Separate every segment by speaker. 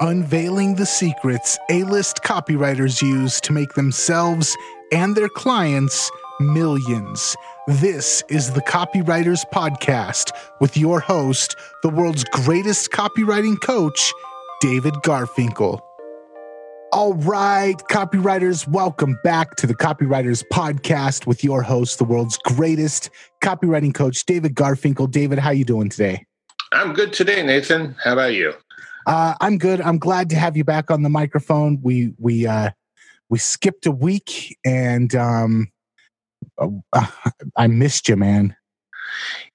Speaker 1: unveiling the secrets A list copywriters use to make themselves and their clients millions. This is the Copywriters Podcast with your host, the world's greatest copywriting coach, David Garfinkel. All right, copywriters, welcome back to the Copywriters Podcast with your host, the world's greatest copywriting coach, David Garfinkel. David, how you doing today?
Speaker 2: I'm good today, Nathan. How about you?
Speaker 1: Uh, I'm good. I'm glad to have you back on the microphone. We we uh, we skipped a week, and um, uh, I missed you, man.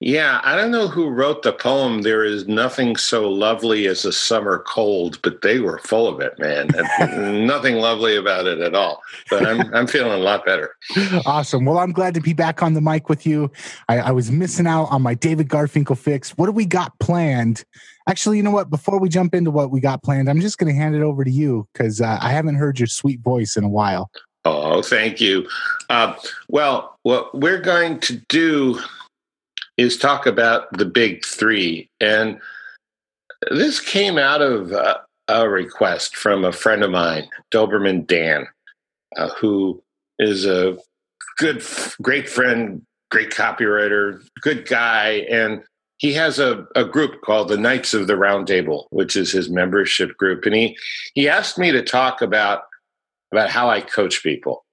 Speaker 2: Yeah, I don't know who wrote the poem. There is nothing so lovely as a summer cold, but they were full of it, man. nothing lovely about it at all. But I'm I'm feeling a lot better.
Speaker 1: Awesome. Well, I'm glad to be back on the mic with you. I, I was missing out on my David Garfinkel fix. What do we got planned? Actually, you know what? Before we jump into what we got planned, I'm just going to hand it over to you because uh, I haven't heard your sweet voice in a while.
Speaker 2: Oh, thank you. Uh, well, what we're going to do is talk about the big three. And this came out of uh, a request from a friend of mine, Doberman Dan, uh, who is a good, great friend, great copywriter, good guy. And he has a, a group called the Knights of the Round Table, which is his membership group. And he, he asked me to talk about, about how I coach people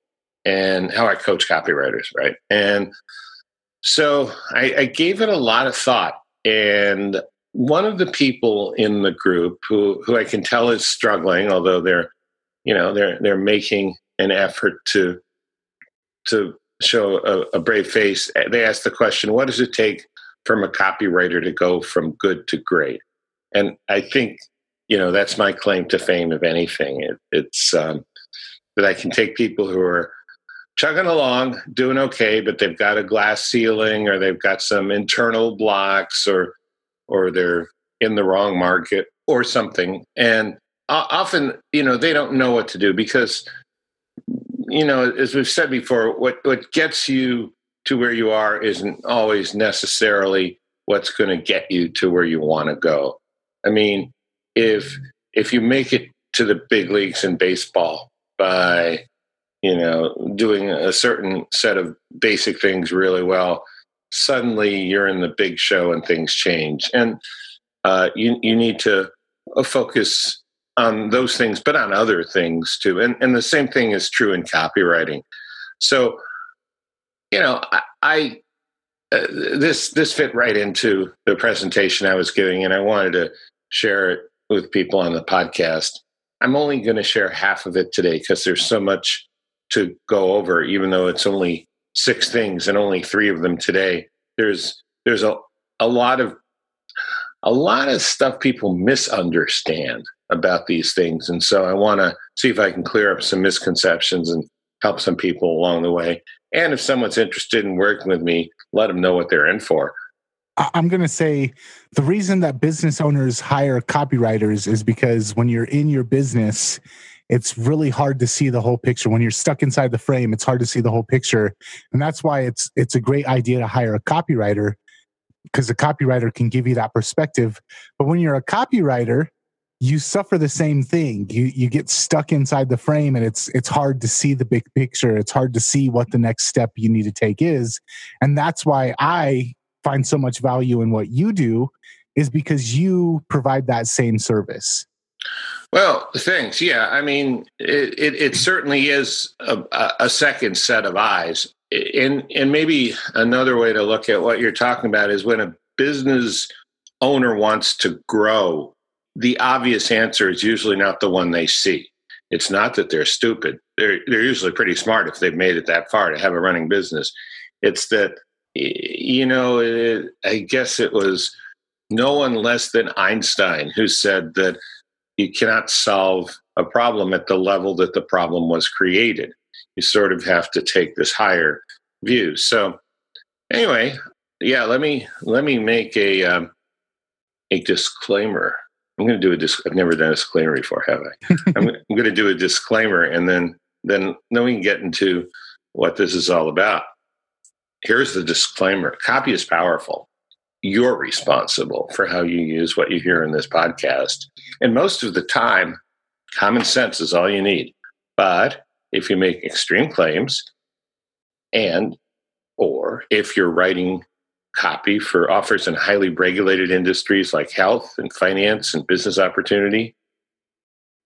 Speaker 2: and how I coach copywriters, right? And so I, I gave it a lot of thought. And one of the people in the group who, who I can tell is struggling, although they're, you know, they're they're making an effort to to show a, a brave face. They asked the question, "What does it take from a copywriter to go from good to great?" And I think, you know, that's my claim to fame. Of anything, it, it's um, that I can take people who are chugging along, doing okay, but they've got a glass ceiling or they've got some internal blocks or or they're in the wrong market or something. And often, you know, they don't know what to do because you know, as we've said before, what what gets you to where you are isn't always necessarily what's going to get you to where you want to go. I mean, if if you make it to the big leagues in baseball by you know, doing a certain set of basic things really well, suddenly you're in the big show and things change. And uh, you you need to uh, focus on those things, but on other things too. And and the same thing is true in copywriting. So, you know, I, I uh, this this fit right into the presentation I was giving, and I wanted to share it with people on the podcast. I'm only going to share half of it today because there's so much to go over, even though it's only six things and only three of them today. There's there's a, a lot of a lot of stuff people misunderstand about these things. And so I want to see if I can clear up some misconceptions and help some people along the way. And if someone's interested in working with me, let them know what they're in for.
Speaker 1: I'm going to say the reason that business owners hire copywriters is because when you're in your business, it's really hard to see the whole picture. When you're stuck inside the frame it's hard to see the whole picture. And that's why it's it's a great idea to hire a copywriter because a copywriter can give you that perspective. But when you're a copywriter you suffer the same thing. You you get stuck inside the frame and it's it's hard to see the big picture. It's hard to see what the next step you need to take is. And that's why i find so much value in what you do is because you provide that same service
Speaker 2: well, thanks. Yeah, I mean, it, it, it certainly is a, a, second set of eyes. And, and maybe another way to look at what you're talking about is when a business owner wants to grow, the obvious answer is usually not the one they see. It's not that they're stupid. They're, they're usually pretty smart if they've made it that far to have a running business. It's that, you know, it, I guess it was no one less than Einstein who said that you cannot solve a problem at the level that the problem was created. You sort of have to take this higher view. So, anyway, yeah, let me let me make a um, a disclaimer. I'm going to do a disc. I've never done a disclaimer before, have I? I'm, I'm going to do a disclaimer, and then then then we can get into what this is all about. Here's the disclaimer: copy is powerful. You're responsible for how you use what you hear in this podcast. And most of the time, common sense is all you need. But if you make extreme claims and or if you're writing copy for offers in highly regulated industries like health and finance and business opportunity,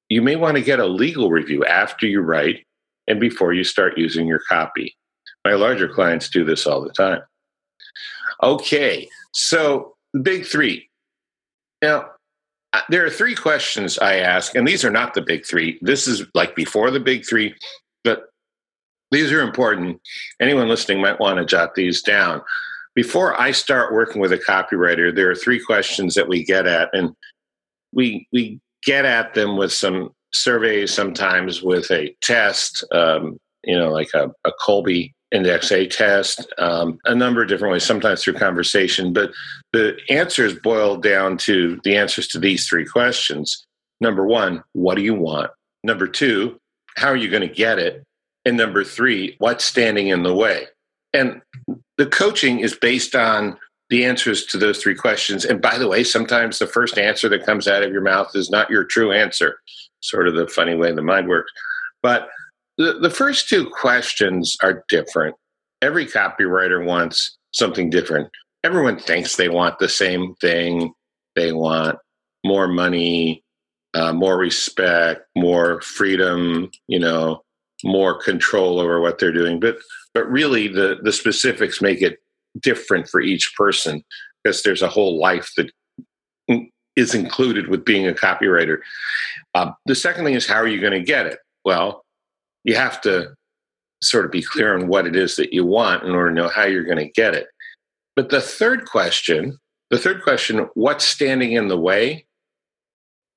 Speaker 2: you may want to get a legal review after you write and before you start using your copy. My larger clients do this all the time. Okay, so big three. Now, there are three questions I ask, and these are not the big three. This is like before the big three, but these are important. Anyone listening might want to jot these down. Before I start working with a copywriter, there are three questions that we get at, and we we get at them with some surveys, sometimes with a test, um, you know, like a, a Kolbe index A test, um, a number of different ways, sometimes through conversation. But the answers boil down to the answers to these three questions. Number one, what do you want? Number two, how are you going to get it? And number three, what's standing in the way? And the coaching is based on the answers to those three questions. And by the way, sometimes the first answer that comes out of your mouth is not your true answer, sort of the funny way the mind works. But the, the first two questions are different. Every copywriter wants something different. Everyone thinks they want the same thing. They want more money, uh, more respect, more freedom, you know, more control over what they're doing. But but really, the the specifics make it different for each person because there's a whole life that is included with being a copywriter. Uh, the second thing is how are you going to get it? Well, you have to sort of be clear on what it is that you want in order to know how you're going to get it. But the third question, the third question, what's standing in the way?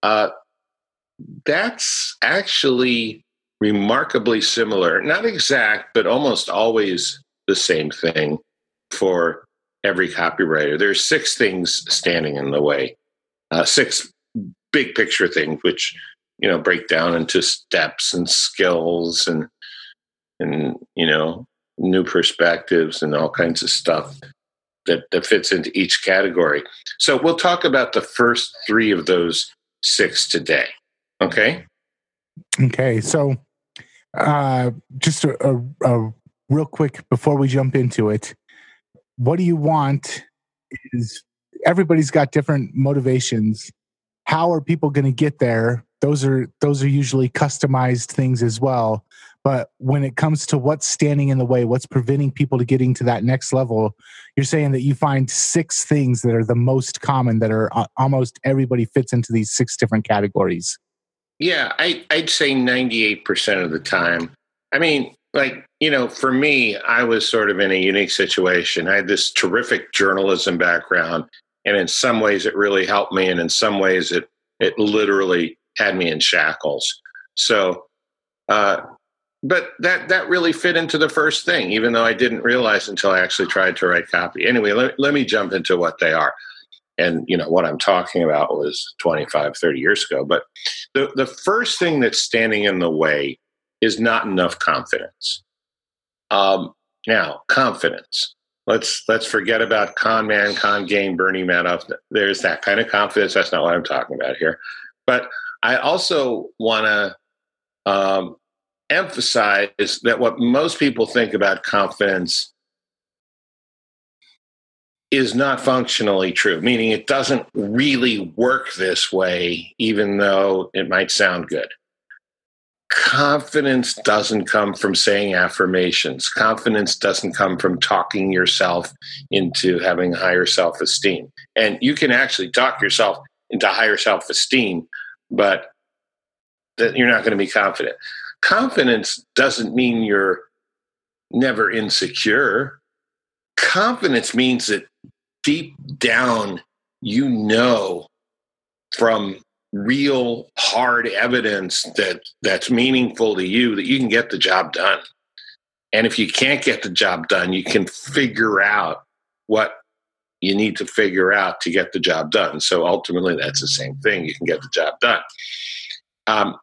Speaker 2: Uh, that's actually remarkably similar, not exact, but almost always the same thing for every copywriter. There's six things standing in the way, uh, six big picture things, which you know break down into steps and skills and and you know new perspectives and all kinds of stuff that, that fits into each category. So we'll talk about the first three of those six today. Okay.
Speaker 1: Okay. So uh, just a, a, a real quick before we jump into it, what do you want is everybody's got different motivations. How are people going to get there? Those are those are usually customized things as well. But when it comes to what's standing in the way, what's preventing people to getting to that next level, you're saying that you find six things that are the most common that are uh, almost everybody fits into these six different categories.
Speaker 2: Yeah, I, I'd say 98% of the time. I mean, like, you know, for me, I was sort of in a unique situation. I had this terrific journalism background, and in some ways it really helped me, and in some ways it it literally had me in shackles. So, uh, but that that really fit into the first thing, even though I didn't realize until I actually tried to write copy. Anyway, let, let me jump into what they are. And you know what I'm talking about was 25, 30 years ago. But the, the first thing that's standing in the way is not enough confidence. Um, now, confidence. Let's let's forget about con man, con game, Bernie Madoff. There's that kind of confidence. That's not what I'm talking about here. But I also want to um, emphasize that what most people think about confidence is not functionally true, meaning it doesn't really work this way, even though it might sound good. Confidence doesn't come from saying affirmations. Confidence doesn't come from talking yourself into having higher self esteem. And you can actually talk yourself into higher self esteem, but that you're not going to be confident. Confidence doesn't mean you're never insecure. Confidence means that deep down, you know from real hard evidence that that's meaningful to you that you can get the job done. And if you can't get the job done, you can figure out what you need to figure out to get the job done. So ultimately, that's the same thing. You can get the job done. Um,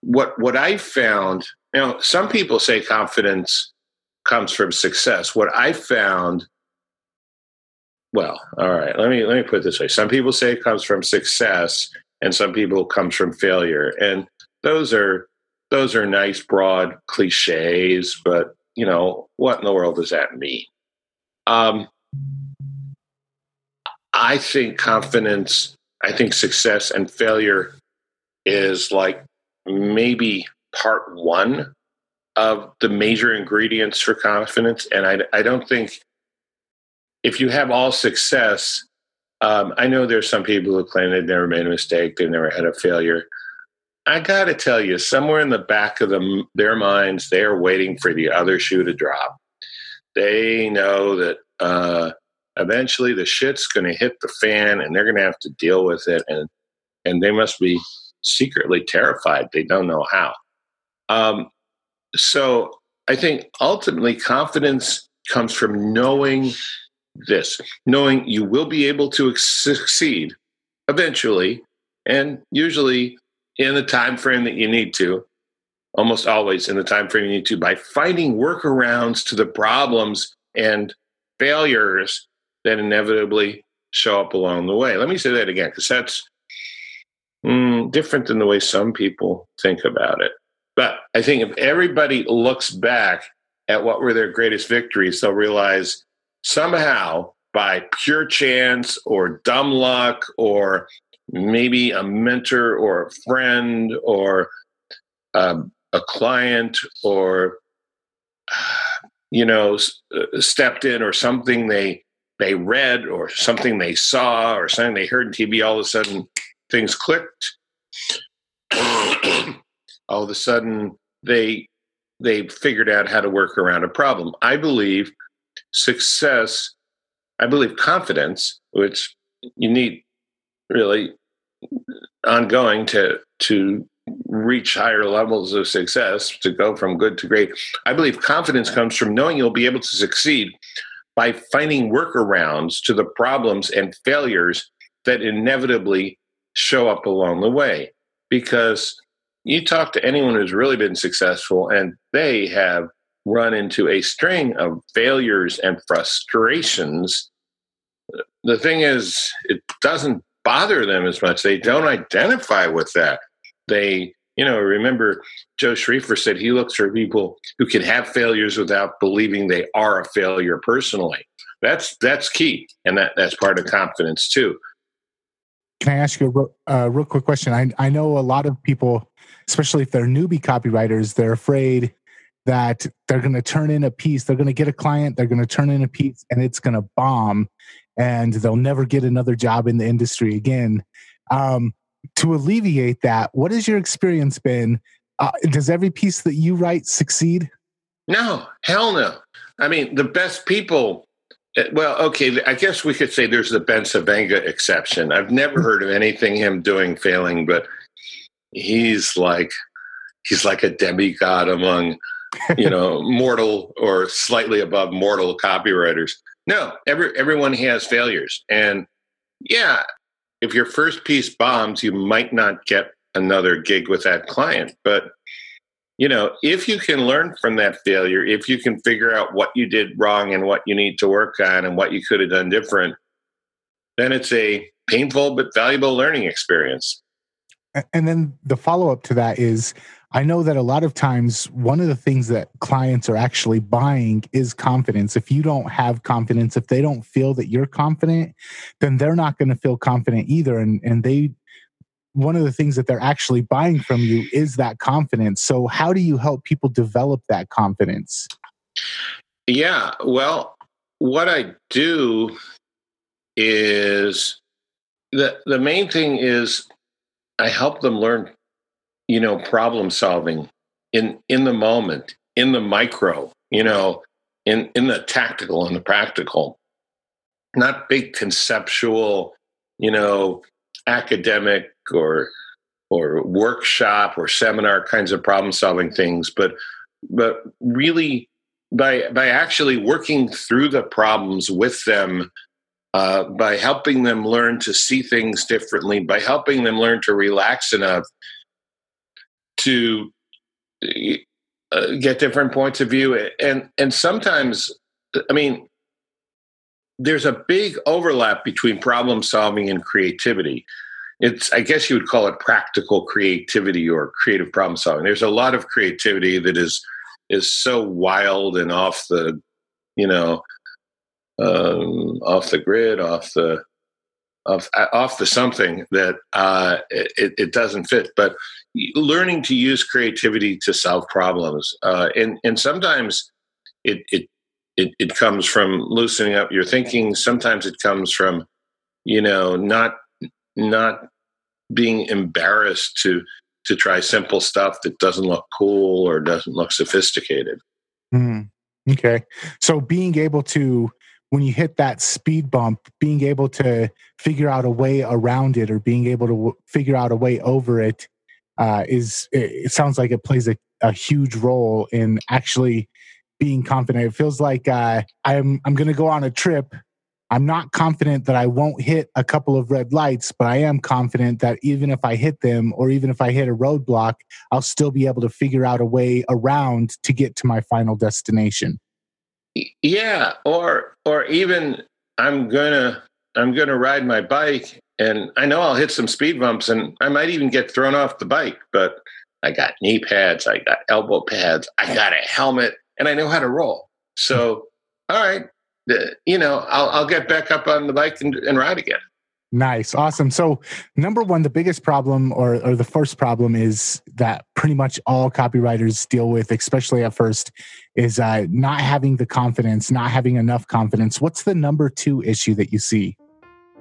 Speaker 2: what what I found, you know, some people say confidence comes from success. What I found well, all right. Let me let me put it this way. Some people say it comes from success, and some people comes from failure, and those are those are nice broad cliches. But you know, what in the world does that mean? Um, I think confidence, I think success and failure is like maybe part one of the major ingredients for confidence. And I, I don't think if you have all success, um, I know there's some people who claim they've never made a mistake, they've never had a failure. I got to tell you, somewhere in the back of them, their minds, they're waiting for the other shoe to drop. They know that uh, eventually the shit's going to hit the fan, and they're going to have to deal with it, and and they must be secretly terrified. They don't know how. Um, so I think ultimately confidence comes from knowing this, knowing you will be able to succeed eventually, and usually in the time frame that you need to almost always in the time frame you need to by finding workarounds to the problems and failures that inevitably show up along the way. Let me say that again because that's mm, different than the way some people think about it. But i think if everybody looks back at what were their greatest victories they'll realize somehow by pure chance or dumb luck or maybe a mentor or a friend or um, a client or you know uh, stepped in or something they they read or something they saw or something they heard on TV all of a sudden things clicked. All of a sudden they they figured out how to work around a problem. I believe success i believe confidence which you need really ongoing to to reach higher levels of success to go from good to great. I believe confidence comes from knowing you'll be able to succeed by finding workarounds to the problems and failures that inevitably show up along the way. Because you talk to anyone who's really been successful and they have run into a string of failures and frustrations the thing is it doesn't bother them as much. They don't identify with that. They, you know, remember Joe Schriefer said he looks for people who can have failures without believing they are a failure personally. That's that's key, and that that's part of confidence too.
Speaker 1: Can I ask you a uh, real quick question? I I know a lot of people, especially if they're newbie copywriters, they're afraid that they're going to turn in a piece, they're going to get a client, they're going to turn in a piece, and it's going to bomb and they'll never get another job in the industry again. Um, to alleviate that, what has your experience been? Uh, does every piece that you write succeed?
Speaker 2: No, hell no. I mean, the best people. Eh, well, okay, I guess we could say there's the Bencivenga exception. I've never heard of anything him doing failing, but he's like he's like a demigod among you know mortal or slightly above mortal copywriters. No, every everyone has failures, and yeah, if your first piece bombs, you might not get another gig with that client. But you know, if you can learn from that failure, if you can figure out what you did wrong and what you need to work on and what you could have done different, then it's a painful but valuable learning experience.
Speaker 1: And then the follow up to that is I know that a lot of times one of the things that clients are actually buying is confidence. If you don't have confidence, if they don't feel that you're confident, then they're not going to feel confident either. And and they one of the things that they're actually buying from you is that confidence. So how do you help people develop that confidence?
Speaker 2: Yeah, well, what I do is the the main thing is I help them learn you know problem solving in in the moment in the micro you know in in the tactical and the practical. Not big conceptual you know academic or or workshop or seminar kinds of problem solving things but but really by by actually working through the problems with them uh, by helping them learn to see things differently by helping them learn to relax enough to uh, get different points of view and and sometimes i mean there's a big overlap between problem solving and creativity. It's, I guess you would call it practical creativity or creative problem solving. There's a lot of creativity that is is so wild and off the, you know, um, off the grid, off the off off the something that uh, it, it doesn't fit. But learning to use creativity to solve problems, uh, and and sometimes it, it it it comes from loosening up your thinking. Sometimes it comes from you know not not being embarrassed to to try simple stuff that doesn't look cool or doesn't look sophisticated.
Speaker 1: Mm, okay, so being able to when you hit that speed bump, being able to figure out a way around it or being able to w- figure out a way over it uh, is it, sounds like it plays a, a, huge role in actually being confident. It feels like uh, I'm I'm going to go on a trip. I'm not confident that I won't hit a couple of red lights, but I am confident that even if I hit them or even if I hit a roadblock, I'll still be able to figure out a way around to get to my final destination
Speaker 2: yeah or or even i'm gonna i'm gonna ride my bike and i know i'll hit some speed bumps and i might even get thrown off the bike but i got knee pads i got elbow pads i got a helmet and i know how to roll so all right you know i'll, I'll get back up on the bike and, and ride again
Speaker 1: Nice. Awesome. So, number one, the biggest problem or, or the first problem is that pretty much all copywriters deal with, especially at first, is uh, not having the confidence, not having enough confidence. What's the number two issue that you see?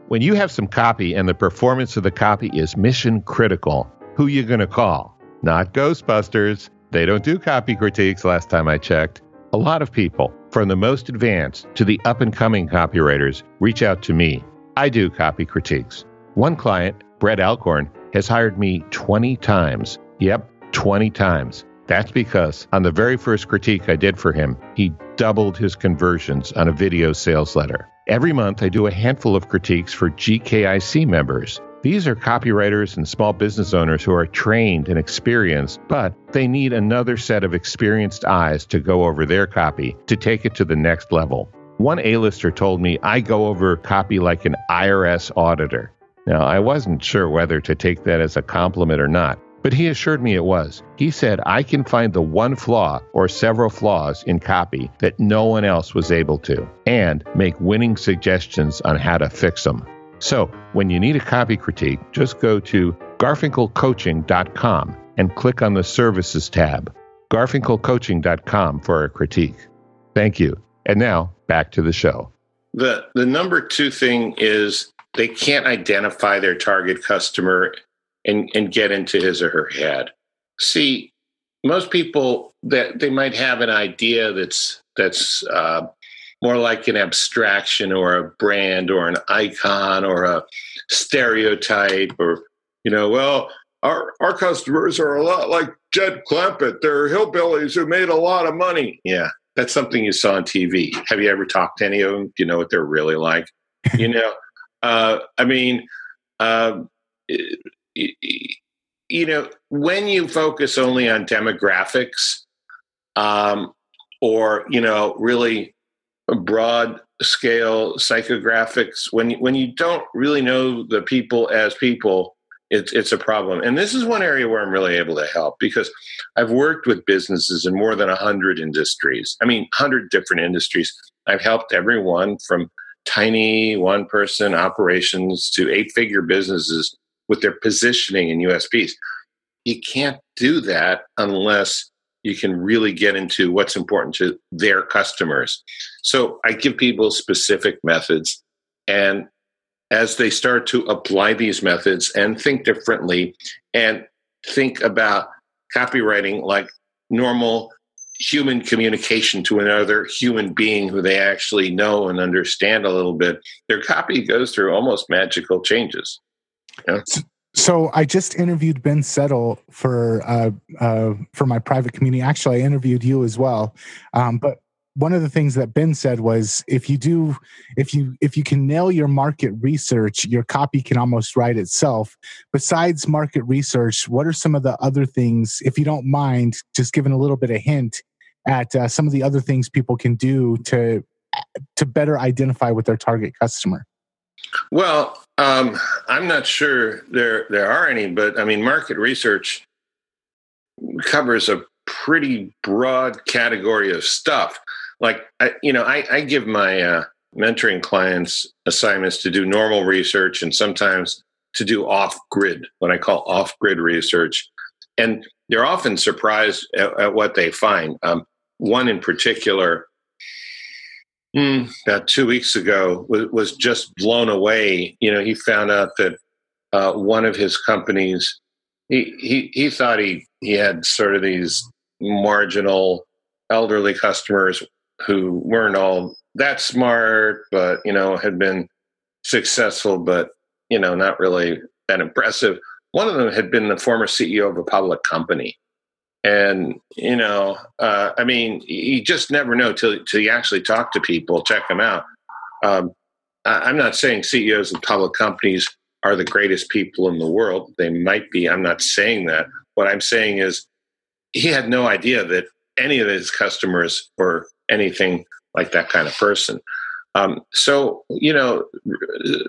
Speaker 3: When you have some copy and the performance of the copy is mission critical, who you going to call? Not Ghostbusters. They don't do copy critiques last time I checked. A lot of people, from the most advanced to the up and coming copywriters, reach out to me I do copy critiques. One client, Brett Alcorn, has hired me 20 times. Yep, 20 times. That's because on the very first critique I did for him, he doubled his conversions on a video sales letter. Every month, I do a handful of critiques for GKIC members. These are copywriters and small business owners who are trained and experienced, but they need another set of experienced eyes to go over their copy to take it to the next level. One A-lister told me I go over copy like an IRS auditor. Now, I wasn't sure whether to take that as a compliment or not, but he assured me it was. He said I can find the one flaw or several flaws in copy that no one else was able to, and make winning suggestions on how to fix them. So, when you need a copy critique, just go to garfinkelcoaching.com and click on the Services tab. garfinkelcoaching.com for a critique. Thank you. And now back to the show.
Speaker 2: The the number two thing is they can't identify their target customer and, and get into his or her head. See, most people that they might have an idea that's that's uh, more like an abstraction or a brand or an icon or a stereotype or you know well our our customers are a lot like Jed Clampett. They're hillbillies who made a lot of money. Yeah, that's something you saw on TV. Have you ever talked to any of them? Do you know what they're really like? you know, uh, I mean, uh, you know, when you focus only on demographics, um, or you know, really broad scale psychographics, when when you don't really know the people as people, it's it's a problem. And this is one area where I'm really able to help because I've worked with businesses in more than 100 industries. I mean, 100 different industries. I've helped everyone from tiny one person operations to eight figure businesses with their positioning and USPs. You can't do that unless you can really get into what's important to their customers. So I give people specific methods and as they start to apply these methods and think differently and think about copywriting like normal human communication to another human being who they actually know and understand a little bit, their copy goes through almost magical changes.
Speaker 1: Yeah. So I just interviewed Ben Settle for uh, uh, for my private community. Actually, I interviewed you as well. Um, but one of the things that Ben said was if you do if you if you can nail your market research, your copy can almost write itself. Besides market research, what are some of the other things if you don't mind just giving a little bit of hint at uh, some of the other things people can do to to better identify with their target customer?
Speaker 2: Well, um, I'm not sure there there are any, but I mean, market research covers a pretty broad category of stuff. Like, I, you know, I, I give my uh, mentoring clients assignments to do normal research and sometimes to do off grid, what I call off grid research. And they're often surprised at, at what they find. Um, one in particular, mm, about two weeks ago, was, was, just blown away. You know, he found out that uh, one of his companies, he, he, he thought he, he had sort of these marginal elderly customers who weren't all that smart, but, you know, had been successful, but, you know, not really that impressive. One of them had been the former CEO of a public company. And, you know, uh, I mean, you just never know till, till you actually talk to people, check them out. Um, I'm not saying CEOs of public companies are the greatest people in the world. They might be. I'm not saying that. What I'm saying is he had no idea that any of his customers were anything like that kind of person. Um, so, you know,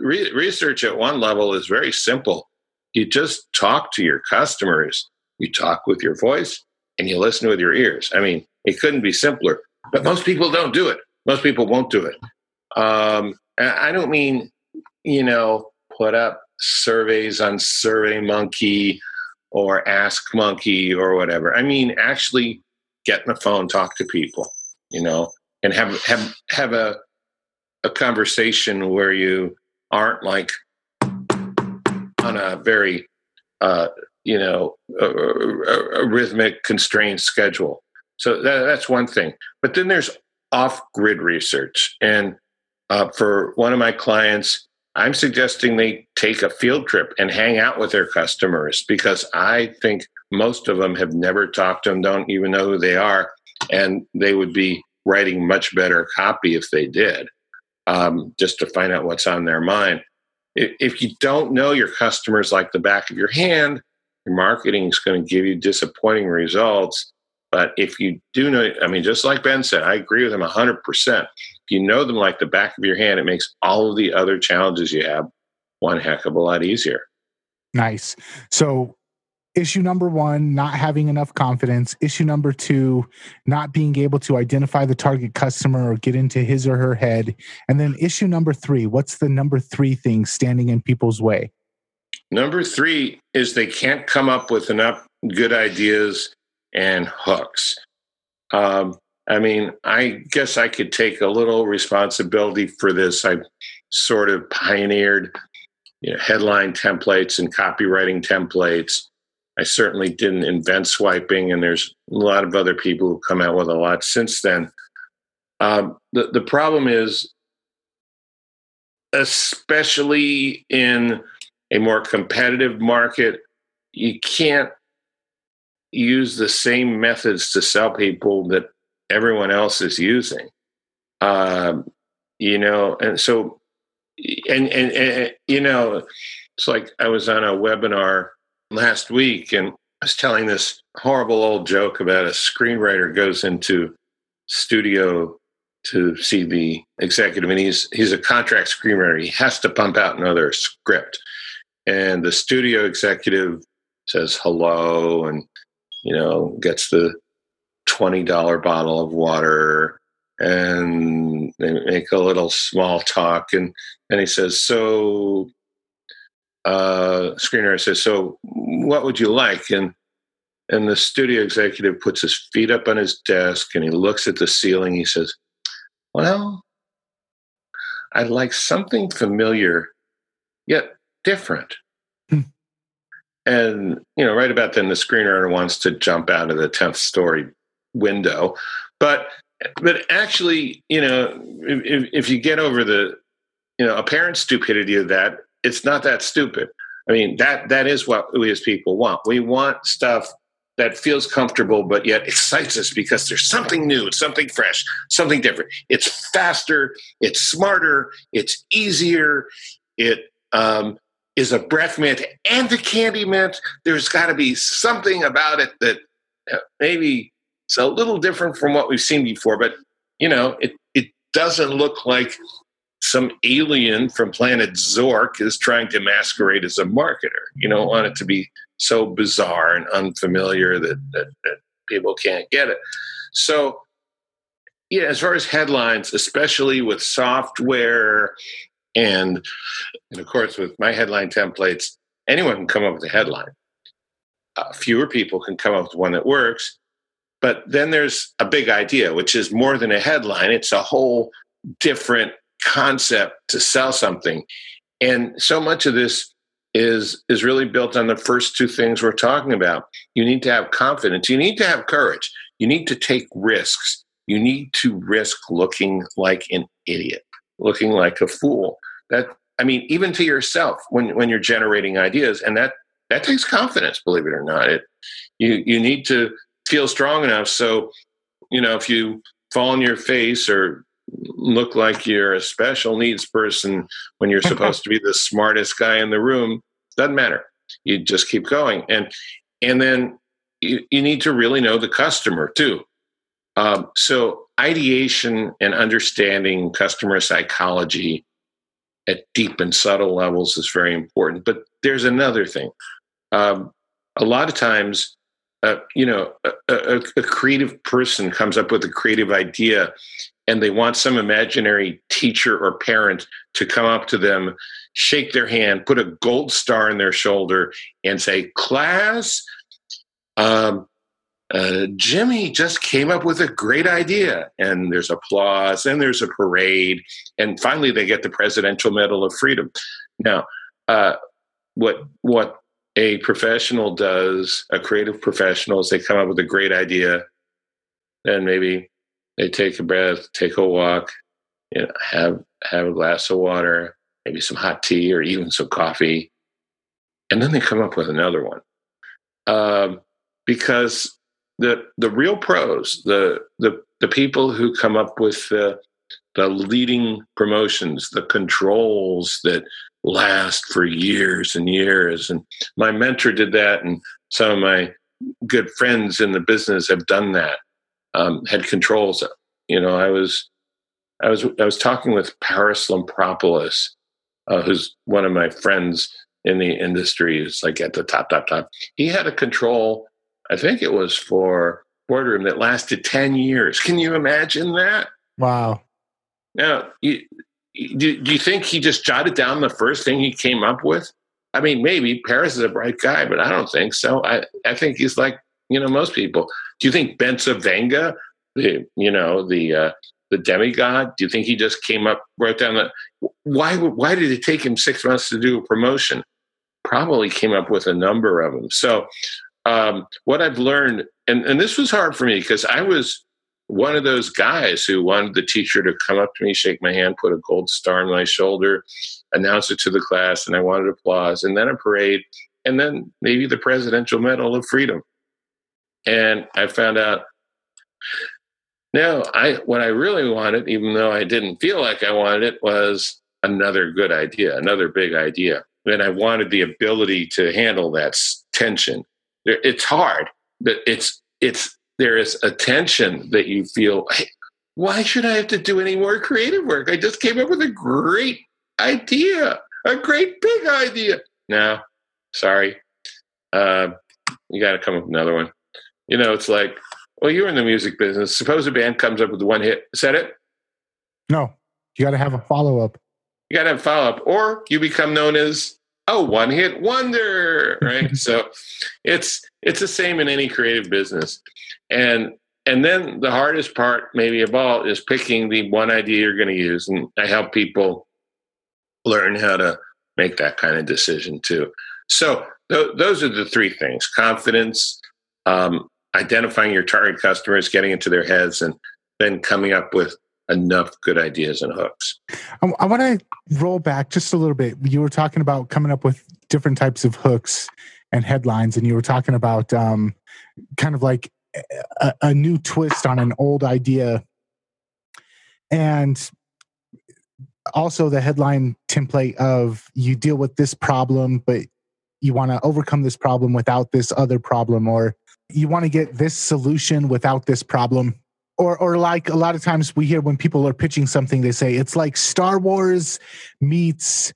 Speaker 2: re- research at one level is very simple. You just talk to your customers, you talk with your voice, and you listen with your ears. I mean, it couldn't be simpler, but most people don't do it. Most people won't do it. Um, I don't mean, you know, put up surveys on Survey Monkey or Ask Monkey or whatever. I mean, actually get in the phone, talk to people, you know, and have have have a a conversation where you aren't like on a very uh, you know a, a, a rhythmic constrained schedule. So that, that's one thing. But then there's off grid research, and uh, for one of my clients, I'm suggesting they take a field trip and hang out with their customers because I think most of them have never talked to them, don't even know who they are, and they would be writing much better copy if they did, um, just to find out what's on their mind. If you don't know your customers like the back of your hand, your marketing is going to give you disappointing results. But if you do know, I mean, just like Ben said, I agree with him 100%. If you know them like the back of your hand, it makes all of the other challenges you have one heck of a lot easier.
Speaker 1: Nice. So issue number one not having enough confidence issue number two not being able to identify the target customer or get into his or her head and then issue number three what's the number three thing standing in people's way
Speaker 2: number three is they can't come up with enough good ideas and hooks. Um, i mean i guess i could take a little responsibility for this. I sort of pioneered you know, headline templates and copywriting templates. I certainly didn't invent swiping, and there's a lot of other people who come out with a lot since then. Um, the the problem is, especially in a more competitive market, you can't use the same methods to sell people that everyone else is using. Um, you know, and so, and, and, and you know, it's like I was on a webinar last week and I was telling this horrible old joke about a screenwriter goes into studio to see the executive and he's he's a contract screenwriter. He has to pump out another script and the studio executive says hello and you know gets the $20 bottle of water and they make a little small talk and and he says so uh, screenwriter says, "So, what would you like?" and and the studio executive puts his feet up on his desk and he looks at the ceiling. He says, "Well, I'd like something familiar, yet different." Hmm. And you know, right about then, the screenwriter wants to jump out of the tenth story window, but but actually, you know, if, if you get over the you know apparent stupidity of that it's not that stupid. I mean, that that is what we as people want. We want stuff that feels comfortable but yet excites us because there's something new, something fresh, something different. It's faster, it's smarter, it's easier, it um, is a breath mint and a candy mint. There's got to be something about it that uh, maybe it's a little different from what we've seen before, but you know, it it doesn't look like some alien from planet Zork is trying to masquerade as a marketer. You don't want it to be so bizarre and unfamiliar that, that, that people can't get it. So, yeah, as far as headlines, especially with software and, and of course with my headline templates, anyone can come up with a headline. Uh, fewer people can come up with one that works. But then there's a big idea, which is more than a headline. It's a whole different concept to sell something. And so much of this is is really built on the first two things we're talking about. You need to have confidence. You need to have courage. You need to take risks. You need to risk looking like an idiot, looking like a fool. That I mean, even to yourself when when you're generating ideas, and that that takes confidence. Believe it or not, it you you need to feel strong enough. So you know, if you fall on your face or look like you're a special needs person when you're supposed to be the smartest guy in the room doesn't matter you just keep going and and then you, you need to really know the customer too um, so ideation and understanding customer psychology at deep and subtle levels is very important. But there's another thing. Um, a lot of times uh, you know a, a, a creative person comes up with a creative idea and they want some imaginary teacher or parent to come up to them, shake their hand, put a gold star on their shoulder, and say, Class, um, uh, Jimmy just came up with a great idea. And there's applause, and there's a parade, and finally they get the Presidential Medal of Freedom. Now, uh, what what a professional does, a creative professional, is they come up with a great idea, and maybe they take a breath, take a walk, you know, have have a glass of water, maybe some hot tea or even some coffee, and then they come up with another one. Um, because the the real pros, the the the people who come up with the the leading promotions, the controls that last for years and years, and my mentor did that, and some of my good friends in the business have done that um, had controls. You know, I was, I was, I was talking with Paris Lampropoulos, uh, who's one of my friends in the industry. It's like at the top, top, top. He had a control. I think it was for boardroom that lasted ten years. Can you imagine that?
Speaker 1: Wow.
Speaker 2: Now, you, do, do you think he just jotted down the first thing he came up with? I mean, maybe Paris is a bright guy, but I don't think so. I, I think he's like you know most people. Do you think Bencivenga, the you know the uh, the demigod, do you think he just came up wrote down that? Why why did it take him six months to do a promotion? Probably came up with a number of them. So um, what I've learned, and and this was hard for me because I was one of those guys who wanted the teacher to come up to me, shake my hand, put a gold star on my shoulder, announce it to the class, and I wanted applause, and then a parade, and then maybe the Presidential Medal of Freedom. And I found out no, I what I really wanted, even though I didn't feel like I wanted it, was another good idea, another big idea. And I wanted the ability to handle that tension. It's hard, but it's it's there is a tension that you feel. Hey, why should I have to do any more creative work? I just came up with a great idea, a great big idea. No, sorry, uh, you got to come up with another one. You know, it's like, well, you're in the music business. Suppose a band comes up with one hit. Is that it?
Speaker 1: No, you got to have a follow up.
Speaker 2: You got to have follow up, or you become known as a one hit wonder, right? so it's it's the same in any creative business, and and then the hardest part, maybe of all, is picking the one idea you're going to use, and I help people learn how to make that kind of decision too. So th- those are the three things: confidence, um, identifying your target customers, getting into their heads, and then coming up with enough good ideas and hooks.
Speaker 1: I, I want to roll back just a little bit. You were talking about coming up with different types of hooks and headlines, and you were talking about um, kind of like a, a new twist on an old idea. And also the headline template of you deal with this problem, but you want to overcome this problem without this other problem, or you want to get this solution without this problem. Or or like a lot of times we hear when people are pitching something, they say it's like Star Wars meets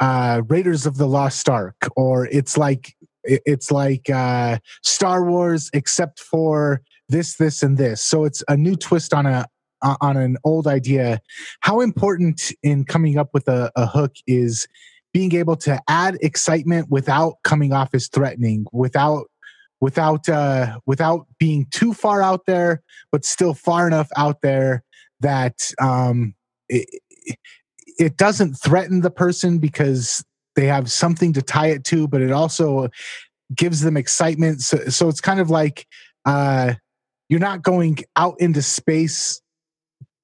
Speaker 1: uh, Raiders of the Lost Ark, or it's like it's like uh, Star Wars except for this, this, and this. So it's a new twist on a on an old idea. How important in coming up with a, a hook is being able to add excitement without coming off as threatening, without without uh, without being too far out there, but still far enough out there that um, it, it doesn't threaten the person because they have something to tie it to, but it also gives them excitement. So, so it's kind of like uh, you're not going out into space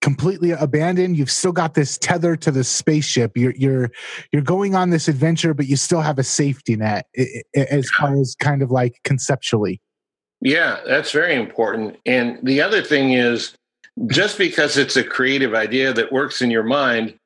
Speaker 1: completely abandoned. You've still got this tether to the spaceship. You're you're you're going on this adventure but you still have a safety net as far as kind of like conceptually.
Speaker 2: Yeah that's very important. And the other thing is just because it's a creative idea that works in your mind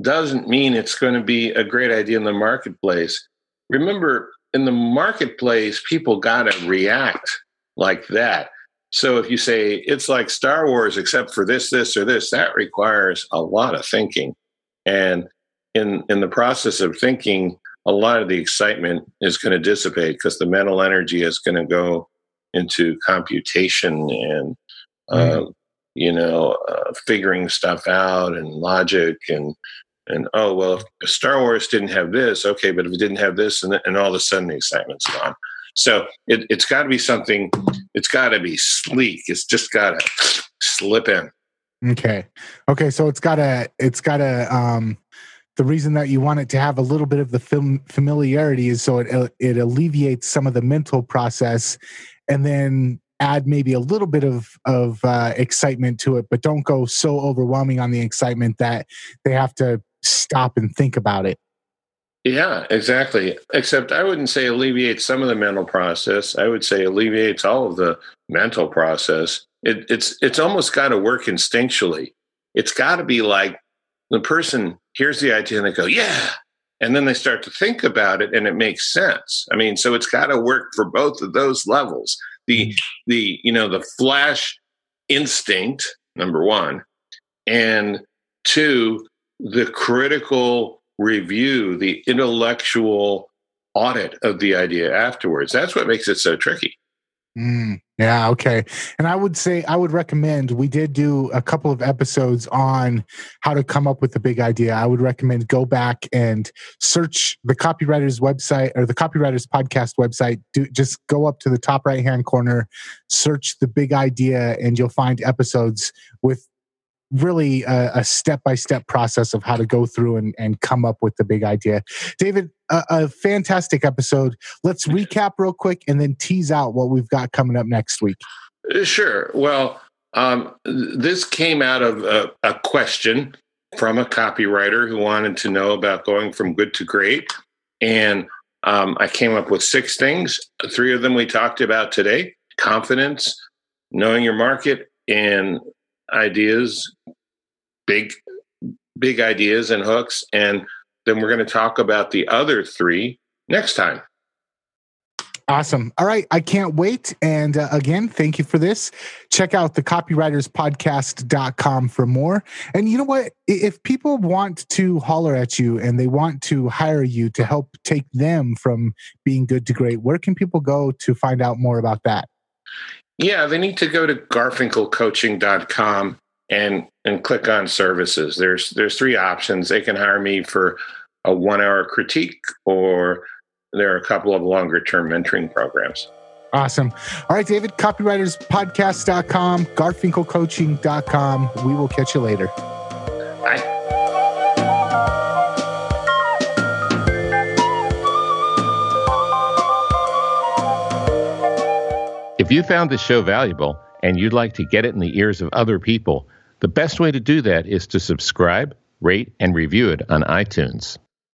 Speaker 2: doesn't mean it's going to be a great idea in the marketplace. Remember in the marketplace people got to react like that so if you say it's like Star Wars except for this, this, or this, that requires a lot of thinking. And in in the process of thinking, a lot of the excitement is going to dissipate because the mental energy is going to go into computation and mm. uh, you know uh, figuring stuff out and logic and and oh well if Star Wars didn't have this, okay, but if it didn't have this, and, and all of a sudden the excitement's gone. So it, it's got to be something. It's got to be sleek. It's just got to slip in.
Speaker 1: Okay. Okay. So it's got to. It's got to. Um, the reason that you want it to have a little bit of the film familiarity is so it it alleviates some of the mental process, and then add maybe a little bit of of uh, excitement to it, but don't go so overwhelming on the excitement that they have to stop and think about it.
Speaker 2: Yeah, exactly. Except I wouldn't say alleviates some of the mental process. I would say alleviates all of the mental process. It, it's it's almost got to work instinctually. It's got to be like the person hears the idea and they go, "Yeah," and then they start to think about it and it makes sense. I mean, so it's got to work for both of those levels. The mm-hmm. the you know the flash instinct number one, and two the critical review, the intellectual audit of the idea afterwards. That's what makes it so tricky.
Speaker 1: Mm, yeah, okay. And I would say I would recommend we did do a couple of episodes on how to come up with a big idea. I would recommend go back and search the copywriter's website or the copywriter's podcast website. Do just go up to the top right hand corner, search the big idea, and you'll find episodes with really a step by step process of how to go through and, and come up with the big idea. David, a, a, fantastic episode. Let's recap real quick and then tease out what we've got coming up next week.
Speaker 2: Uh, sure. Well, um, this came out of a, a question from a copywriter who wanted to know about going from good to great. And um, I came up with six things. Three of them we talked about today confidence, knowing your market, and ideas, big, big ideas and hooks. And then we're going to talk about the other three next time.
Speaker 1: Awesome. All right. I can't wait. And uh, again, thank you for this. Check out the copywriterspodcast.com for more. And you know what? If people want to holler at you and they want to hire you to help take them from being good to great, where can people go to find out more about that?
Speaker 2: Yeah, they need to go to garfinkelcoaching.com and and click on services. There's there's three options. They can hire me for a one hour critique or there are a couple of longer term mentoring programs.
Speaker 1: Awesome. All right, David, copywriterspodcast.com, garfinkelcoaching.com. We will catch you later.
Speaker 2: Bye.
Speaker 3: If you found this show valuable and you'd like to get it in the ears of other people, the best way to do that is to subscribe, rate, and review it on iTunes.